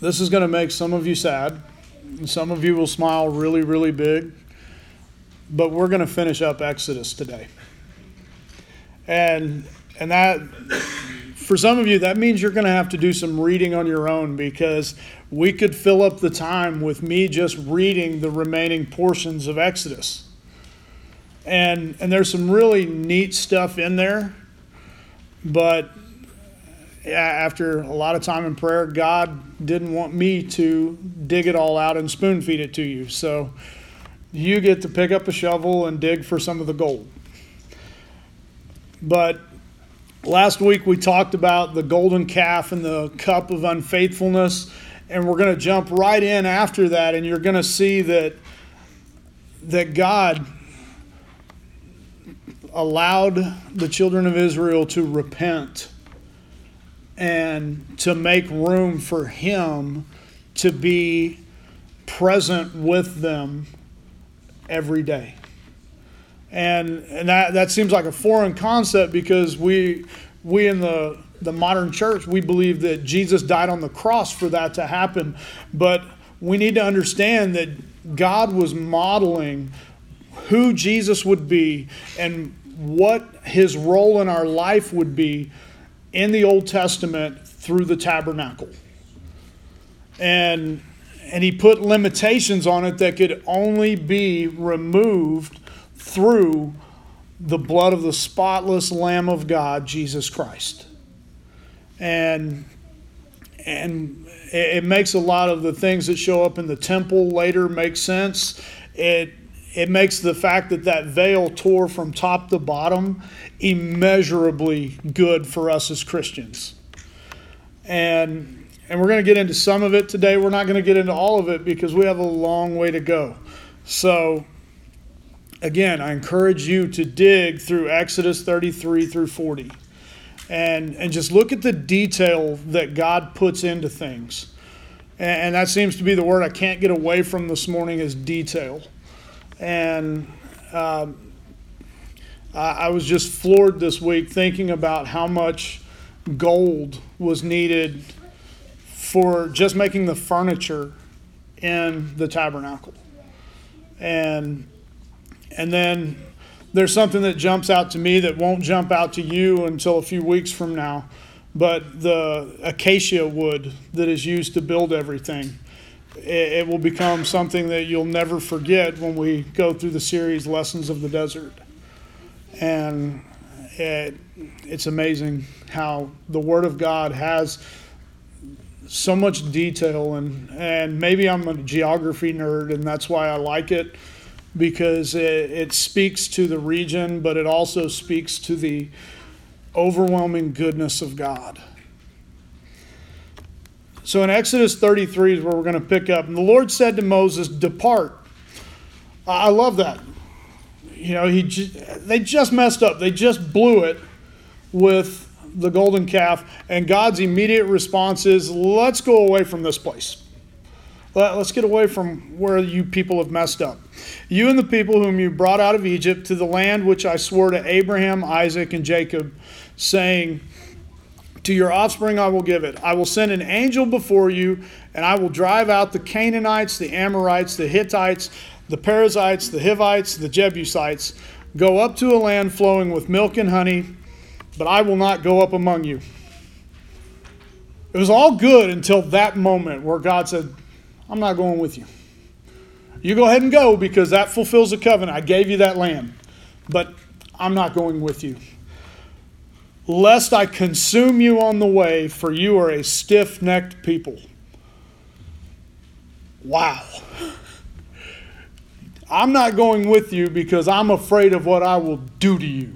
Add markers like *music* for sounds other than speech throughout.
this is going to make some of you sad. Some of you will smile really, really big. But we're going to finish up Exodus today. And and that for some of you that means you're going to have to do some reading on your own because we could fill up the time with me just reading the remaining portions of Exodus. And and there's some really neat stuff in there. But after a lot of time in prayer, God didn't want me to dig it all out and spoon feed it to you. So you get to pick up a shovel and dig for some of the gold. But last week we talked about the golden calf and the cup of unfaithfulness, and we're going to jump right in after that, and you're going to see that that God allowed the children of Israel to repent and to make room for Him to be present with them every day. And, and that, that seems like a foreign concept because we, we in the, the modern church, we believe that Jesus died on the cross for that to happen. But we need to understand that God was modeling who Jesus would be and what his role in our life would be in the Old Testament through the tabernacle. And, and he put limitations on it that could only be removed through the blood of the spotless Lamb of God, Jesus Christ. And, and it makes a lot of the things that show up in the temple later make sense. It it makes the fact that that veil tore from top to bottom immeasurably good for us as Christians. And and we're going to get into some of it today. We're not going to get into all of it because we have a long way to go. So again, I encourage you to dig through Exodus 33 through 40 and and just look at the detail that God puts into things. And, and that seems to be the word I can't get away from this morning is detail. And um, I was just floored this week thinking about how much gold was needed for just making the furniture in the tabernacle. And and then there's something that jumps out to me that won't jump out to you until a few weeks from now. But the acacia wood that is used to build everything it, will become something that you'll never forget when we go through the series Lessons of the Desert. And it, it's amazing how the Word of God has so much detail and and maybe I'm a geography nerd and that's why I like it because it, it speaks to the region but it also speaks to the overwhelming goodness of God. So in Exodus 33 is where we're going to pick up. And the Lord said to Moses, Depart. I love that. You know, he they just messed up. They just blew it with the golden calf. And God's immediate response is, Let's go away from this place. Let, us get away from where you people have messed up. You and the people whom you brought out of Egypt to the land which I swore to Abraham, Isaac, and Jacob, saying, to your offspring I will give it. I will send an angel before you, and I will drive out the Canaanites, the Amorites, the Hittites, the Perizzites, the Hivites, the Jebusites. Go up to a land flowing with milk and honey, but I will not go up among you. It was all good until that moment where God said, I'm not going with you. You go ahead and go because that fulfills the covenant. I gave you that land, but I'm not going with you lest I consume you on the way, for you are a stiff necked people. Wow. I'm not going with you because I'm afraid of what I will do to you.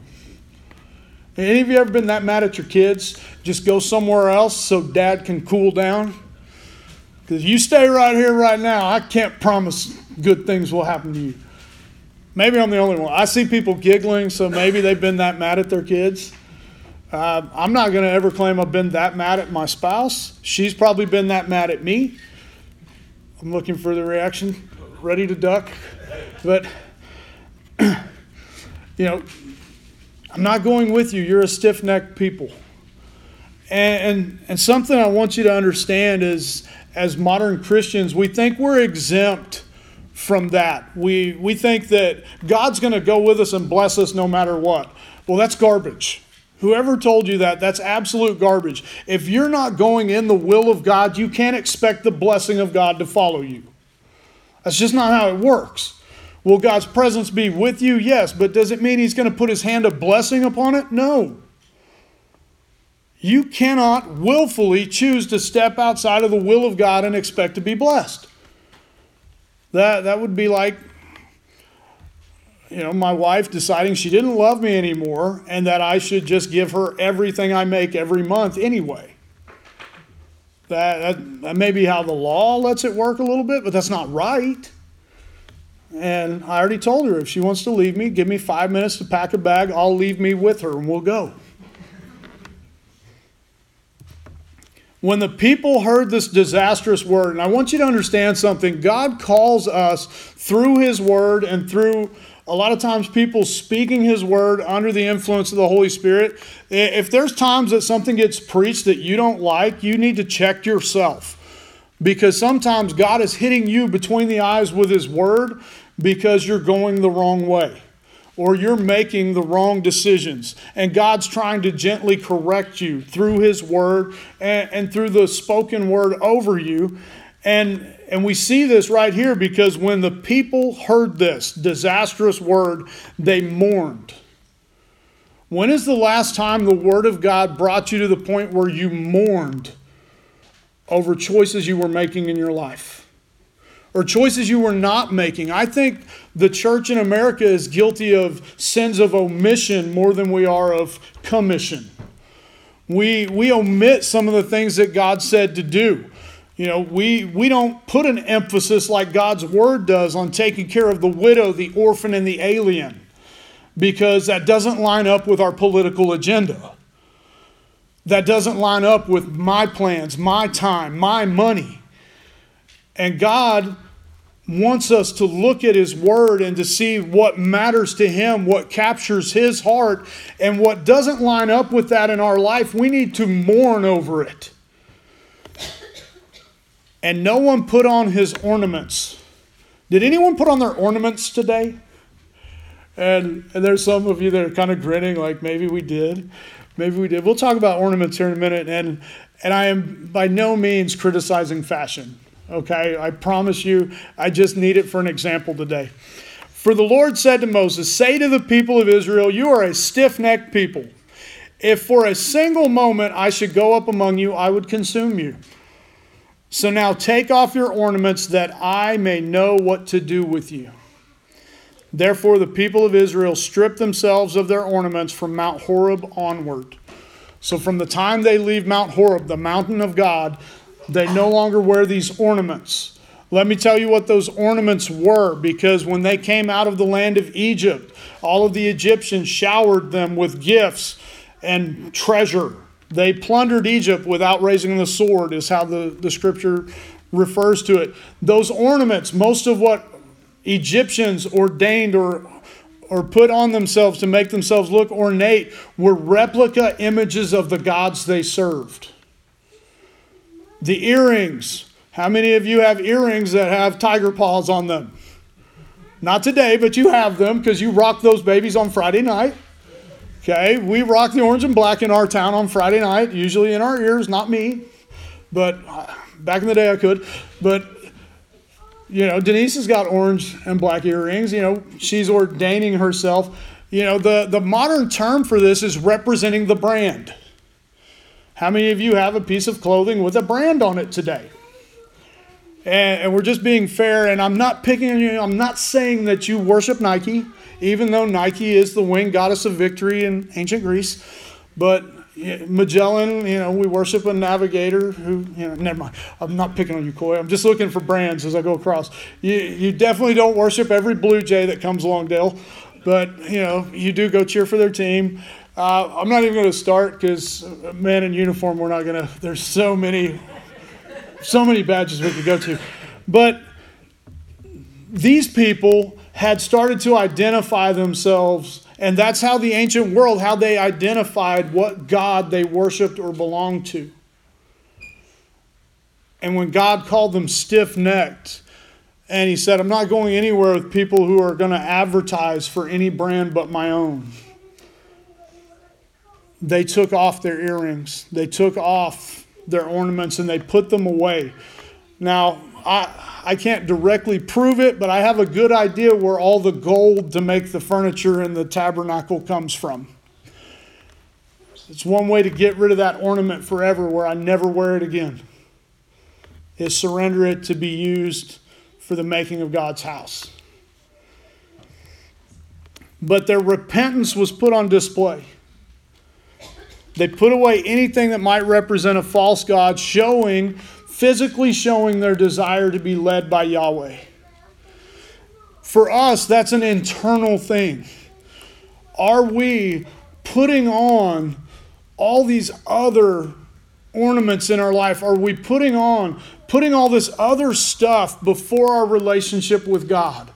Any of you ever been that mad at your kids? Just go somewhere else so dad can cool down? Because you stay right here right now, I can't promise good things will happen to you. Maybe I'm the only one. I see people giggling, so maybe they've been that mad at their kids. Uh, I'm not going to ever claim I've been that mad at my spouse. She's probably been that mad at me. I'm looking for the reaction, ready to duck. But, *clears throat* you know, I'm not going with you. You're a stiff necked people. And, and, and something I want you to understand is as modern Christians, we think we're exempt from that. We, we think that God's going to go with us and bless us no matter what. Well, that's garbage. Whoever told you that, that's absolute garbage. If you're not going in the will of God, you can't expect the blessing of God to follow you. That's just not how it works. Will God's presence be with you? Yes, but does it mean He's going to put His hand of blessing upon it? No. You cannot willfully choose to step outside of the will of God and expect to be blessed. That, that would be like, you know, my wife deciding she didn't love me anymore and that I should just give her everything I make every month anyway. That, that, that may be how the law lets it work a little bit, but that's not right. And I already told her if she wants to leave me, give me five minutes to pack a bag, I'll leave me with her and we'll go. When the people heard this disastrous word, and I want you to understand something God calls us through His word and through a lot of times people speaking His word under the influence of the Holy Spirit. If there's times that something gets preached that you don't like, you need to check yourself. Because sometimes God is hitting you between the eyes with His word because you're going the wrong way or you're making the wrong decisions. And God's trying to gently correct you through His Word and, and, through the spoken word over you. And, and we see this right here because when the people heard this disastrous word, they mourned. When is the last time the Word of God brought you to the point where you mourned over choices you were making in your life? Or choices you were not making. I think the church in America is guilty of sins of omission more than we are of commission. We, we omit some of the things that God said to do. You know, we, we don't put an emphasis like God's word does on taking care of the widow, the orphan, and the alien because that doesn't line up with our political agenda. That doesn't line up with my plans, my time, my money. And God wants us to look at His Word and to see what matters to Him, what captures His heart, and what doesn't line up with that in our life, we need to mourn over it. And no one put on his ornaments. Did anyone put on their ornaments today? And, and there's some of you that are kind of grinning, like maybe we did. Maybe we did. We'll talk about ornaments here in a minute. And, and I am by no means criticizing fashion. Okay, I promise you, I just need it for an example today. For the Lord said to Moses, Say to the people of Israel, You are a stiff necked people. If for a single moment I should go up among you, I would consume you. So now take off your ornaments that I may know what to do with you. Therefore, the people of Israel stripped themselves of their ornaments from Mount Horeb onward. So, from the time they leave Mount Horeb, the mountain of God, they no longer wear these ornaments. Let me tell you what those ornaments were because when they came out of the land of Egypt, all of the Egyptians showered them with gifts and treasure. They plundered Egypt without raising the sword, is how the, the scripture refers to it. Those ornaments, most of what Egyptians ordained or or put on themselves to make themselves look ornate were replica images of the gods they served. The earrings. How many of you have earrings that have tiger paws on them? Not today, but you have them because you rock those babies on Friday night. Okay, we rock the orange and black in our town on Friday night, usually in our ears, not me. But uh, back in the day I could. But you know, Denise has got orange and black earrings. You know, she's ordaining herself. You know, the, the modern term for this is representing the brand. How many of you have a piece of clothing with a brand on it today? And, and, we're just being fair, and I'm not picking on you, I'm not saying that you worship Nike, even though Nike is the winged goddess of victory in ancient Greece. But Magellan, you know, we worship a navigator who, you know, never mind. I'm not picking on you, Coy. I'm just looking for brands as I go across. You, you definitely don't worship every Blue Jay that comes along, Dale, but, you know, you do go cheer for their team. Uh, I'm not even going to start because man in uniform, we're not going *laughs* to. There's so many, so many badges we could go to, but these people had started to identify themselves And that's how the ancient world, how they identified what God they worshiped or belonged to. And when God called them stiff necked, and he said, I'm not going anywhere with people who are going to advertise for any brand but my own. They took off their earrings, they took off their ornaments, and they put them away. Now, I, I can't directly prove it, but I have a good idea where all the gold to make the furniture in the tabernacle comes from. It's one way to get rid of that ornament forever where I never wear it again. Is surrender it to be used for the making of God's house. But their repentance was put on display. They put away anything that might represent a false God, showing, physically showing their desire to be led by Yahweh. For us, that's an internal thing. Are we putting on all these other ornaments in our life? Are we putting on, putting all this other stuff before our relationship with God?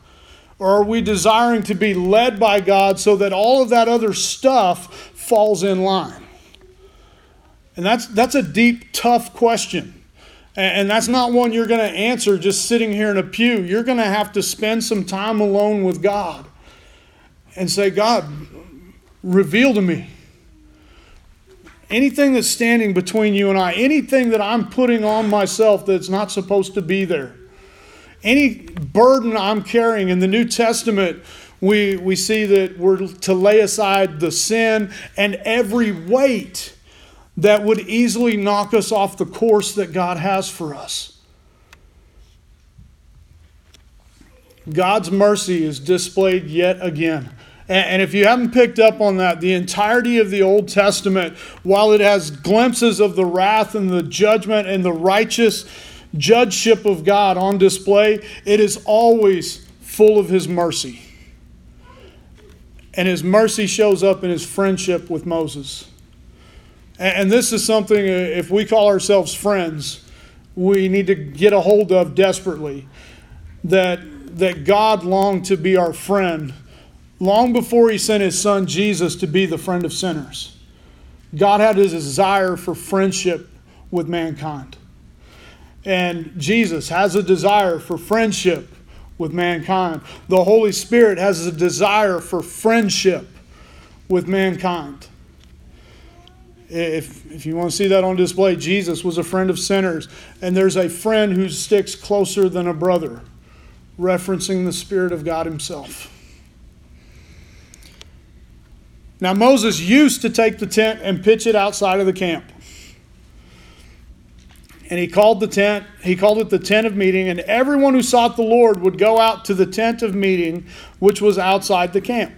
Or are we desiring to be led by God so that all of that other stuff falls in line? And that's, that's a deep, tough question. And that's not one you're going to answer just sitting here in a pew. You're going to have to spend some time alone with God and say, God, reveal to me anything that's standing between you and I, anything that I'm putting on myself that's not supposed to be there, any burden I'm carrying. In the New Testament, we, we see that we're to lay aside the sin and every weight that would easily knock us off the course that God has for us. God's mercy is displayed yet again. And if you haven't picked up on that, the entirety of the Old Testament, while it has glimpses of the wrath and the judgment and the righteous judgeship of God on display, it is always full of His mercy. And His mercy shows up in His friendship with Moses. And this is something, uh, if we call ourselves friends, we need to get a hold of desperately. That, that God longed to be our friend long before he sent his son Jesus to be the friend of sinners. God had his desire for friendship with mankind. And Jesus has a desire for friendship with mankind. The Holy Spirit has a desire for friendship with mankind. If, if you want to see that on display, Jesus was a friend of sinners, and there's a friend who sticks closer than a brother, referencing the Spirit of God Himself. Now, Moses used to take the tent and pitch it outside of the camp. And he called the tent, he called it the tent of meeting, and everyone who sought the Lord would go out to the tent of meeting, which was outside the camp.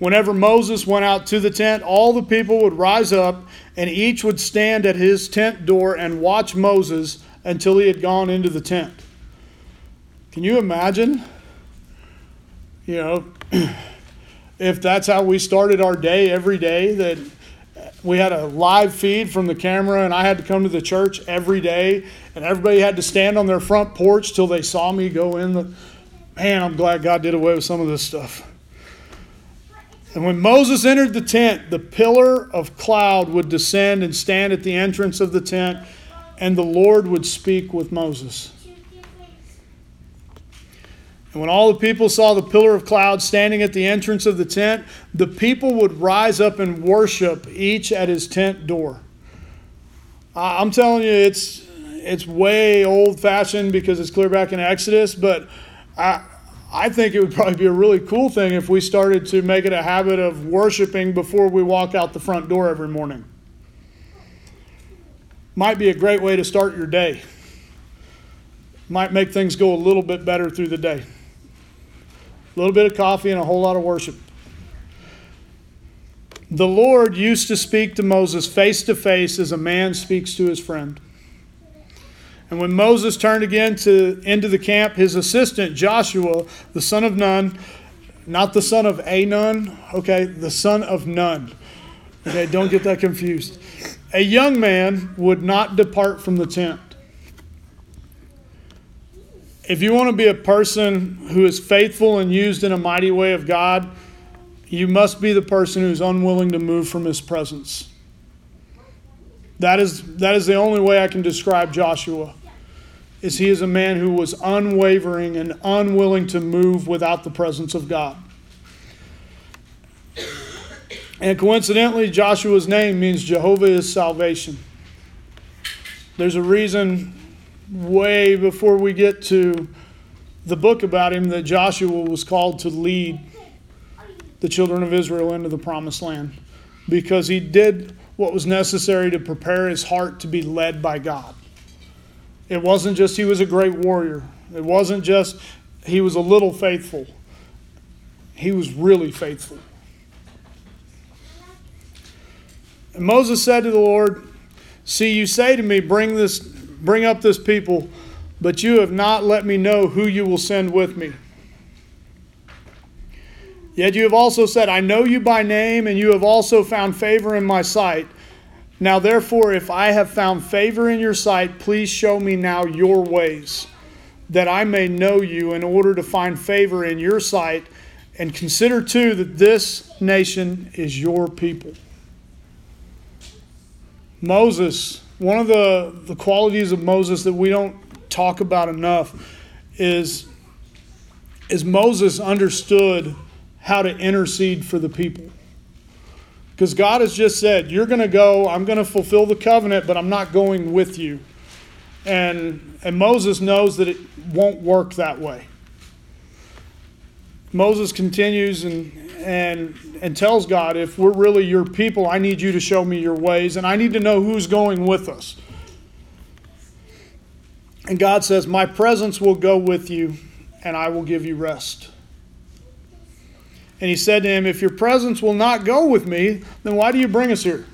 Whenever Moses went out to the tent, all the people would rise up, and each would stand at his tent door and watch Moses until he had gone into the tent. Can you imagine? You know, *clears throat* if that's how we started our day every day, that we had a live feed from the camera and I had to come to the church every day and everybody had to stand on their front porch till they saw me go in the man, I'm glad God did away with some of this stuff. And when Moses entered the tent, the pillar of cloud would descend and stand at the entrance of the tent, and the Lord would speak with Moses. And when all the people saw the pillar of cloud standing at the entrance of the tent, the people would rise up and worship each at his tent door. I'm telling you, it's it's way old fashioned because it's clear back in Exodus, but I I think it would probably be a really cool thing if we started to make it a habit of worshiping before we walk out the front door every morning. Might be a great way to start your day. Might make things go a little bit better through the day. A little bit of coffee and a whole lot of worship. The Lord used to speak to Moses face to face as a man speaks to his friend. And when Moses turned again to into the camp, his assistant Joshua, the son of Nun, not the son of a nun, okay, the son of Nun. Okay, don't get that confused. A young man would not depart from the tent if you want to be a person who is faithful and used in a mighty way of God, you must be the person who's unwilling to move from his presence. That is, that is the only way I can describe Joshua. Is he is a man who was unwavering and unwilling to move without the presence of God. And coincidentally, Joshua's name means Jehovah is salvation. There's a reason way before we get to the book about him that Joshua was called to lead the children of Israel into the promised land because he did what was necessary to prepare his heart to be led by God. It wasn't just he was a great warrior, it wasn't just he was a little faithful, he was really faithful. And Moses said to the Lord, See, you say to me, Bring this bring up this people, but you have not let me know who you will send with me. Yet you have also said, I know you by name, and you have also found favor in my sight. Now, therefore, if I have found favor in your sight, please show me now your ways, that I may know you in order to find favor in your sight. And consider too that this nation is your people. Moses, one of the, the qualities of Moses that we don't talk about enough is, is Moses understood how to intercede for the people. Because God has just said, You're going to go, I'm going to fulfill the covenant, but I'm not going with you. And, and Moses knows that it won't work that way. Moses continues and, and, and tells God, If we're really your people, I need you to show me your ways, and I need to know who's going with us. And God says, My presence will go with you, and I will give you rest. And he said to him, If your presence will not go with me, then why do you bring us here?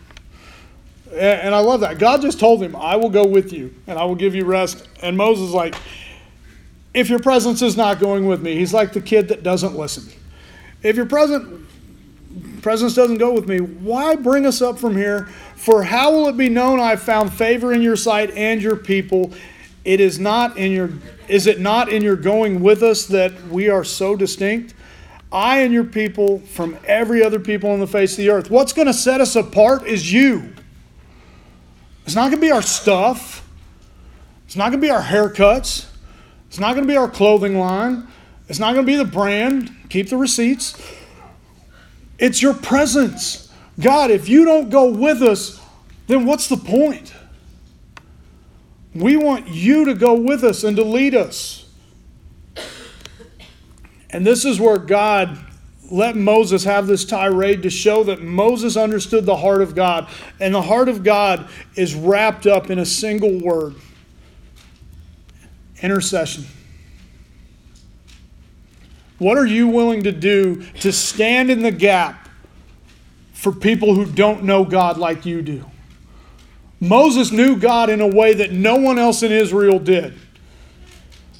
And I love that. God just told him, I will go with you and I will give you rest. And Moses like, if your presence is not going with me, he's like the kid that doesn't listen. If your present presence doesn't go with me, why bring us up from here? For how will it be known I have found favor in your sight and your people? It is not in your is it not in your going with us that we are so distinct? I and your people from every other people on the face of the earth. What's going to set us apart is you. It's not going to be our stuff. It's not going to be our haircuts. It's not going to be our clothing line. It's not going to be the brand. Keep the receipts. It's your presence. God, if you don't go with us, then what's the point? We want you to go with us and to lead us. And this is where God let Moses have this tirade to show that Moses understood the heart of God. And the heart of God is wrapped up in a single word intercession. What are you willing to do to stand in the gap for people who don't know God like you do? Moses knew God in a way that no one else in Israel did.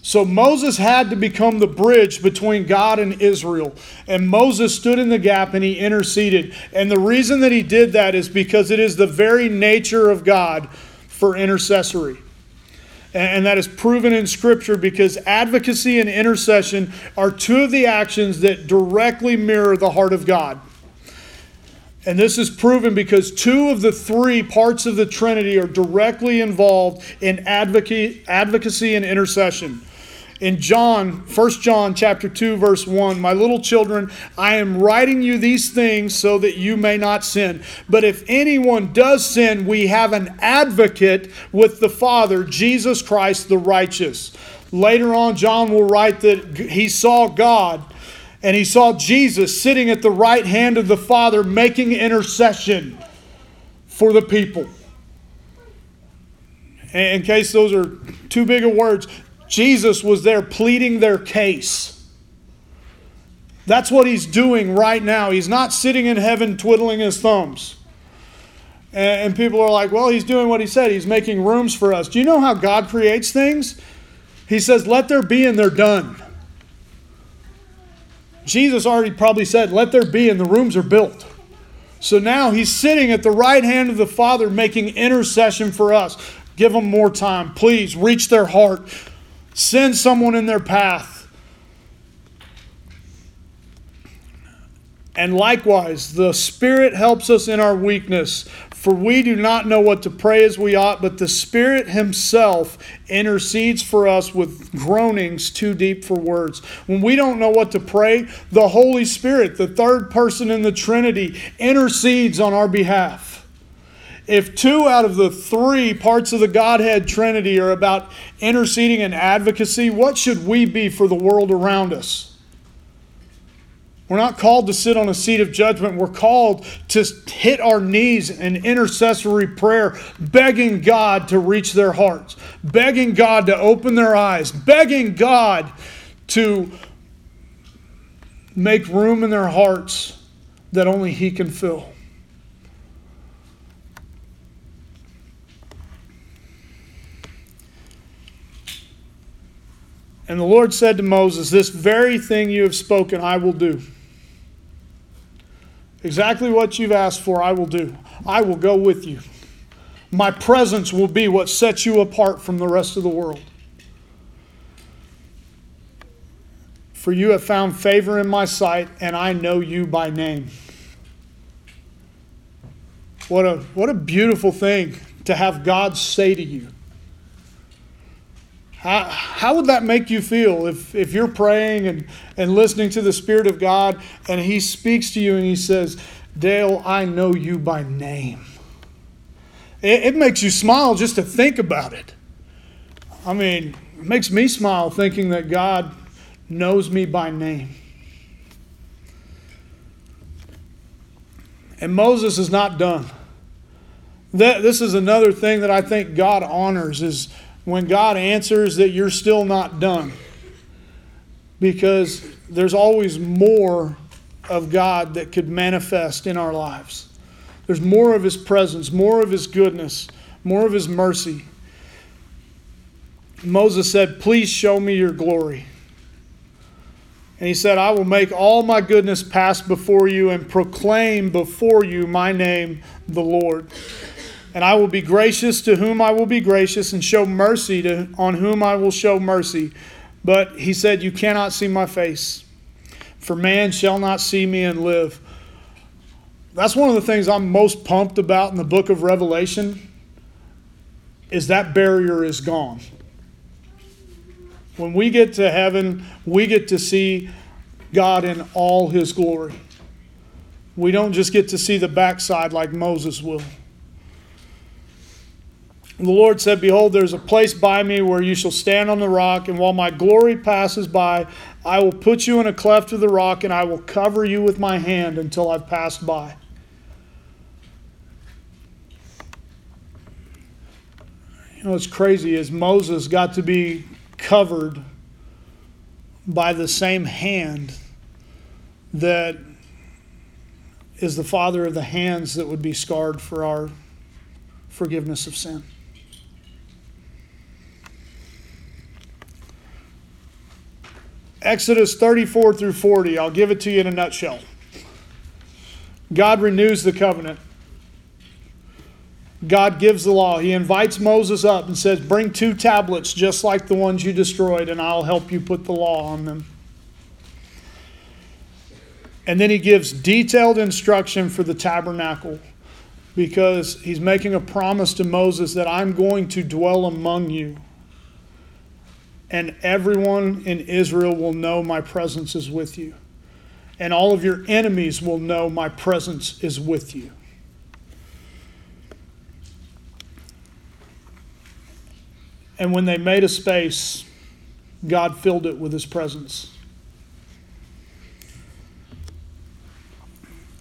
So Moses had to become the bridge between God and Israel. And Moses stood in the gap and he interceded. And the reason that he did that is because it is the very nature of God for intercessory. And that is proven in Scripture because advocacy and intercession are two of the actions that directly mirror the heart of God. And this is proven because two of the three parts of the Trinity are directly involved in advocacy and intercession in John, 1 John chapter 2 verse 1, my little children, I am writing you these things so that you may not sin. But if anyone does sin, we have an advocate with the Father, Jesus Christ the righteous. Later on John will write that he saw God and he saw Jesus sitting at the right hand of the Father making intercession for the people. In case those are too big of words, Jesus was there pleading their case. That's what he's doing right now. He's not sitting in heaven twiddling his thumbs. And, people are like, well, he's doing what he said. He's making rooms for us. Do you know how God creates things? He says, let there be, and they're done. Jesus already probably said, let there be, and the rooms are built. So now he's sitting at the right hand of the Father making intercession for us. Give them more time. Please reach their heart. Send someone in their path. And likewise, the Spirit helps us in our weakness. For we do not know what to pray as we ought, but the Spirit Himself intercedes for us with groanings too deep for words. When we don't know what to pray, the Holy Spirit, the third person in the Trinity, intercedes on our behalf. If two out of the three parts of the Godhead Trinity are about interceding and advocacy, what should we be for the world around us? We're not called to sit on a seat of judgment. We're called to hit our knees in intercessory prayer, begging God to reach their hearts, begging God to open their eyes, begging God to make room in their hearts that only He can fill. And the Lord said to Moses, This very thing you have spoken, I will do. Exactly what you've asked for, I will do. I will go with you. My presence will be what sets you apart from the rest of the world. For you have found favor in my sight, and I know you by name. What a, what a beautiful thing to have God say to you. How, how would that make you feel if, if you're praying and, and listening to the Spirit of God and He speaks to you and He says, Dale, I know you by name? It, it makes you smile just to think about it. I mean, it makes me smile thinking that God knows me by name. And Moses is not done. That, this is another thing that I think God honors is when God answers that you're still not done. Because there's always more of God that could manifest in our lives. There's more of His presence, more of His goodness, more of His mercy. Moses said, Please show me your glory. And he said, I will make all my goodness pass before you and proclaim before you my name, the Lord. And I will be gracious to whom I will be gracious, and show mercy to on whom I will show mercy. But he said, You cannot see my face, for man shall not see me and live. That's one of the things I'm most pumped about in the book of Revelation is that barrier is gone. When we get to heaven, we get to see God in all his glory. We don't just get to see the backside like Moses will. And the Lord said, Behold, there's a place by me where you shall stand on the rock, and while my glory passes by, I will put you in a cleft of the rock, and I will cover you with my hand until I've passed by. You know what's crazy is Moses got to be covered by the same hand that is the father of the hands that would be scarred for our forgiveness of sin. Exodus 34 through 40, I'll give it to you in a nutshell. God renews the covenant. God gives the law. He invites Moses up and says, Bring two tablets just like the ones you destroyed, and I'll help you put the law on them. And then he gives detailed instruction for the tabernacle because he's making a promise to Moses that I'm going to dwell among you and everyone in Israel will know my presence is with you. And all of your enemies will know my presence is with you. And when they made a space, God filled it with his presence.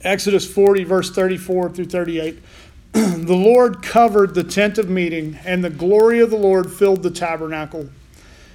Exodus 40, verse 34 through 38. *clears throat* the Lord covered the tent of meeting, and the glory of the Lord filled the tabernacle.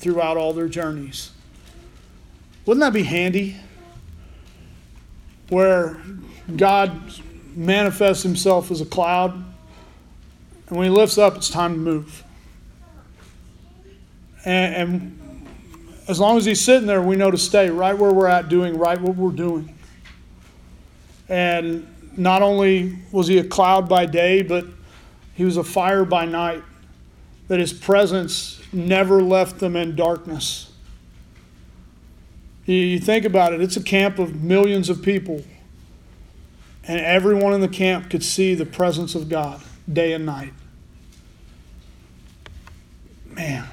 throughout all their journeys. Wouldn't that be handy? where God manifests himself as a cloud, and when he lifts up, it's time to move. And, and as long as he's sitting there, we know to stay right where we're at, doing right what we're doing. And not only was he a cloud by day, but he was a fire by night, that his presence never left them in darkness. You think about it, it's a camp of millions of people, and everyone in the camp could see the presence of God day and night. Man,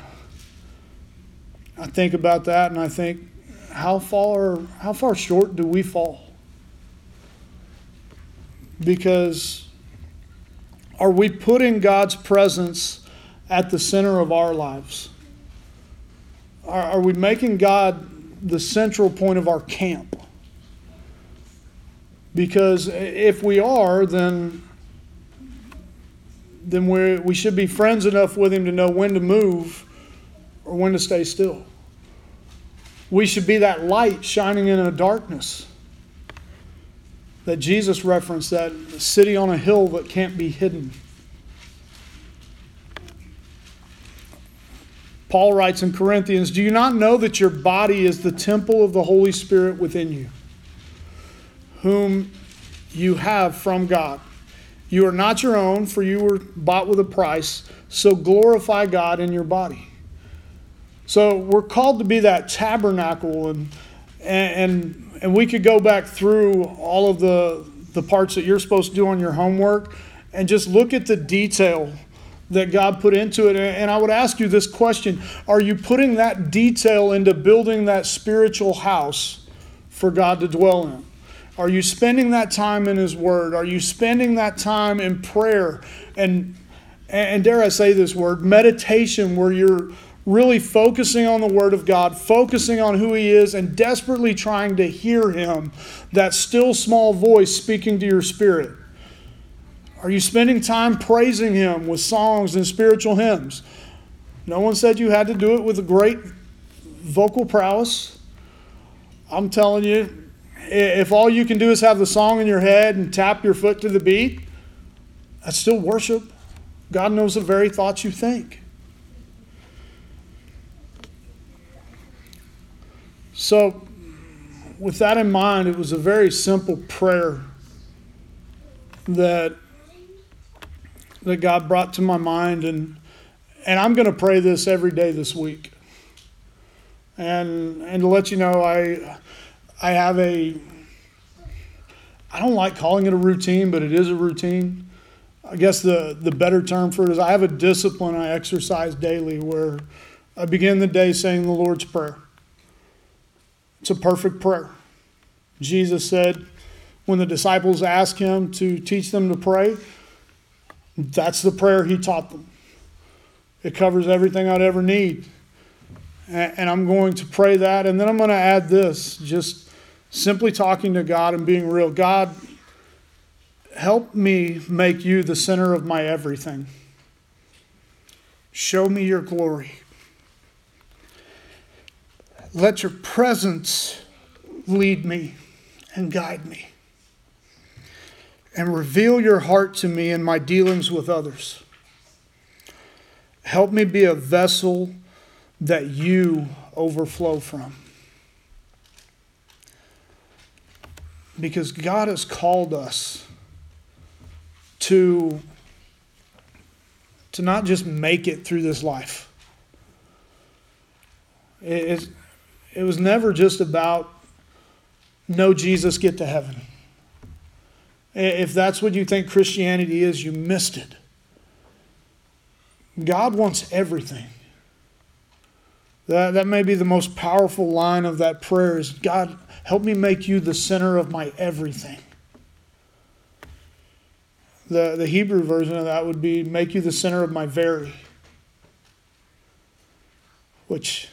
I think about that and I think, how far, how far short do we fall? Because are we putting God's presence at the center of our lives? Are, are we making God the central point of our camp? Because if we are, then then we we should be friends enough with him to know when to move or when to stay still. We should be that light shining in a darkness that Jesus referenced, that city on a hill that can't be hidden. Paul writes in Corinthians Do you not know that your body is the temple of the Holy Spirit within you, whom you have from God? You are not your own, for you were bought with a price, so glorify God in your body. So we're called to be that tabernacle and and and we could go back through all of the the parts that you're supposed to do on your homework and just look at the detail that God put into it. And I would ask you this question Are you putting that detail into building that spiritual house for God to dwell in? Are you spending that time in His Word? Are you spending that time in prayer and, and dare I say this word, meditation, where you're really focusing on the Word of God, focusing on who He is, and desperately trying to hear Him, that still small voice speaking to your spirit? Are you spending time praising Him with songs and spiritual hymns? No one said you had to do it with a great vocal prowess. I'm telling you, if all you can do is have the song in your head and tap your foot to the beat, that's still worship. God knows the very thoughts you think. So, with that in mind, it was a very simple prayer that that God brought to my mind and and I'm going to pray this every day this week. And and to let you know I I have a I don't like calling it a routine, but it is a routine. I guess the the better term for it is I have a discipline I exercise daily where I begin the day saying the Lord's prayer. It's a perfect prayer. Jesus said when the disciples asked him to teach them to pray, that's the prayer he taught them. It covers everything I'd ever need. And I'm going to pray that. And then I'm going to add this just simply talking to God and being real. God, help me make you the center of my everything. Show me your glory. Let your presence lead me and guide me. And reveal your heart to me in my dealings with others. Help me be a vessel that you overflow from. Because God has called us to, to not just make it through this life. It, it was never just about know Jesus, get to heaven. If that's what you think Christianity is, you missed it. God wants everything. That, that may be the most powerful line of that prayer is God, help me make you the center of my everything. The, the Hebrew version of that would be make you the center of my very. Which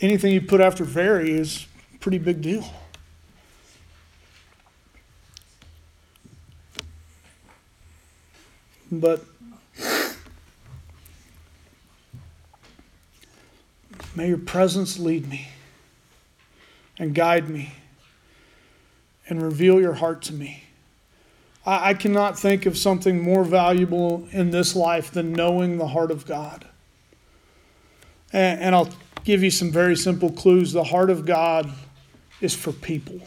anything you put after very is a pretty big deal. But may your presence lead me and guide me and reveal your heart to me. I, I cannot think of something more valuable in this life than knowing the heart of God. And, and I'll give you some very simple clues. The heart of God is for people,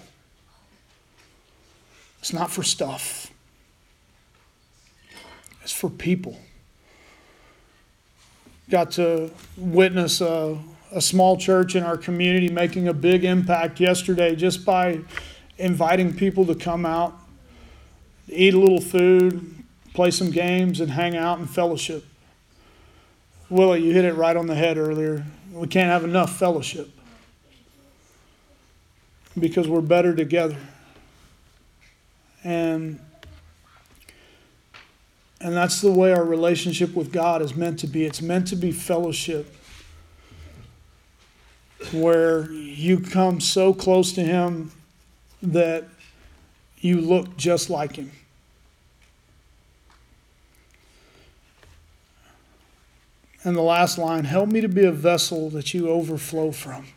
it's not for stuff, it's for people. Got to witness a, a small church in our community making a big impact yesterday just by inviting people to come out, eat a little food, play some games, and hang out and fellowship. Willie, you hit it right on the head earlier. We can't have enough fellowship because we're better together. And and that's the way our relationship with God is meant to be. It's meant to be fellowship where you come so close to him that you look just like him. And the last line help me to be a vessel that you overflow from.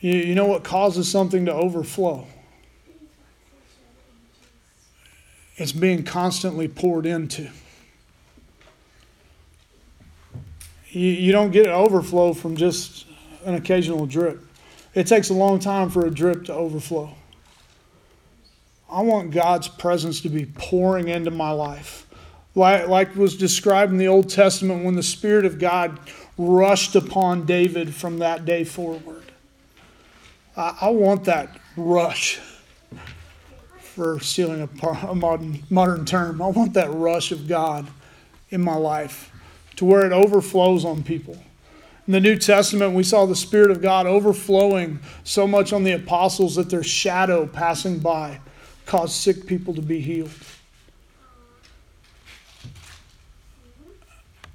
You, know what causes something to overflow? It's being constantly poured into. You, you don't get an overflow from just an occasional drip. It takes a long time for a drip to overflow. I want God's presence to be pouring into my life. Like, like was described in the Old Testament when the Spirit of God rushed upon David from that day forward. I, I want that rush, for stealing a, a modern, modern term. I want that rush of God in my life to where it overflows on people. In the New Testament, we saw the Spirit of God overflowing so much on the apostles that their shadow passing by caused sick people to be healed.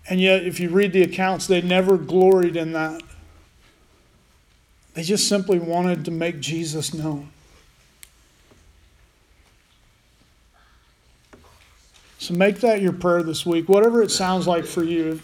And yet, if you read the accounts, they never gloried in that. They just simply wanted to make Jesus known. So make that your prayer this week, whatever it sounds like for you.